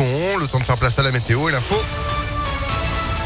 bouchons. Le temps de faire place à la météo et l'info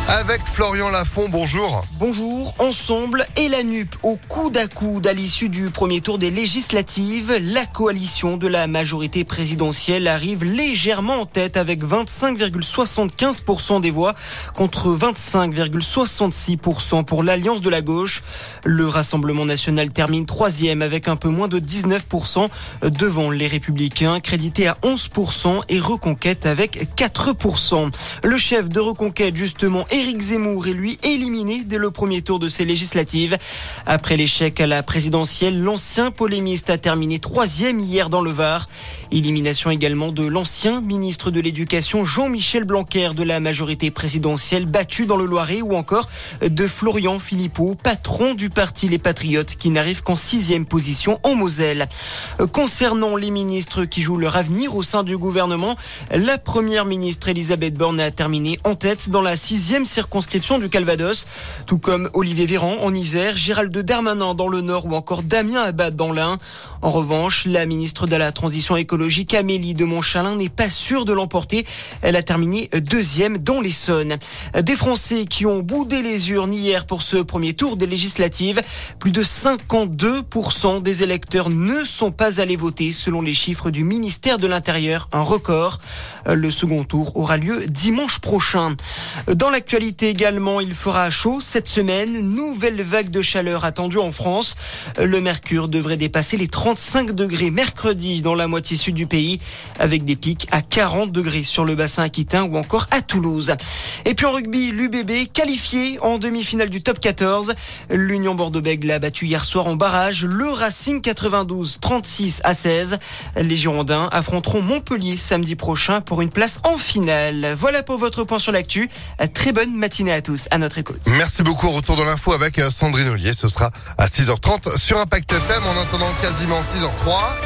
avec Florian Lafont. Bonjour. Bonjour. Ensemble et la NUP au coude à coude à l'issue du premier tour des législatives. La coalition de la majorité présidentielle arrive légèrement en tête avec 25,75% des voix contre 25,66% pour l'Alliance de la gauche. Le Rassemblement national termine troisième avec un peu moins de 19% devant les Républicains, crédité à 11% et Reconquête avec 4%. Le chef de Reconquête, justement, Éric Zemmour est lui éliminé dès le premier tour de ces législatives. Après l'échec à la présidentielle, l'ancien polémiste a terminé troisième hier dans le Var. Élimination également de l'ancien ministre de l'Éducation Jean-Michel Blanquer de la majorité présidentielle battu dans le Loiret ou encore de Florian Philippot, patron du parti Les Patriotes qui n'arrive qu'en sixième position en Moselle. Concernant les ministres qui jouent leur avenir au sein du gouvernement, la première ministre Elisabeth Borne a terminé en tête dans la sixième circonscription du Calvados, tout comme Olivier Véran en Isère, Gérald Darmanin dans le Nord ou encore Damien Abad dans l'Ain. En revanche, la ministre de la Transition écologique Amélie de Montchalin n'est pas sûre de l'emporter. Elle a terminé deuxième dans l'Essonne. Des Français qui ont boudé les urnes hier pour ce premier tour des législatives. Plus de 52% des électeurs ne sont pas allés voter selon les chiffres du ministère de l'Intérieur, un record. Le second tour aura lieu dimanche prochain. Dans l'actualité également, il fera chaud cette semaine. Nouvelle vague de chaleur attendue en France. Le mercure devrait dépasser les 30 35 degrés mercredi dans la moitié sud du pays, avec des pics à 40 degrés sur le bassin aquitain ou encore à Toulouse. Et puis en rugby, l'UBB qualifié en demi-finale du top 14. L'Union Bordeaux-Bègles l'a battu hier soir en barrage. Le Racing 92, 36 à 16. Les Girondins affronteront Montpellier samedi prochain pour une place en finale. Voilà pour votre point sur l'actu. Très matinée à tous, à notre écoute. Merci beaucoup. Retour dans l'info avec euh, Sandrine Ollier. Ce sera à 6h30 sur Impact FM en attendant quasiment 6h03.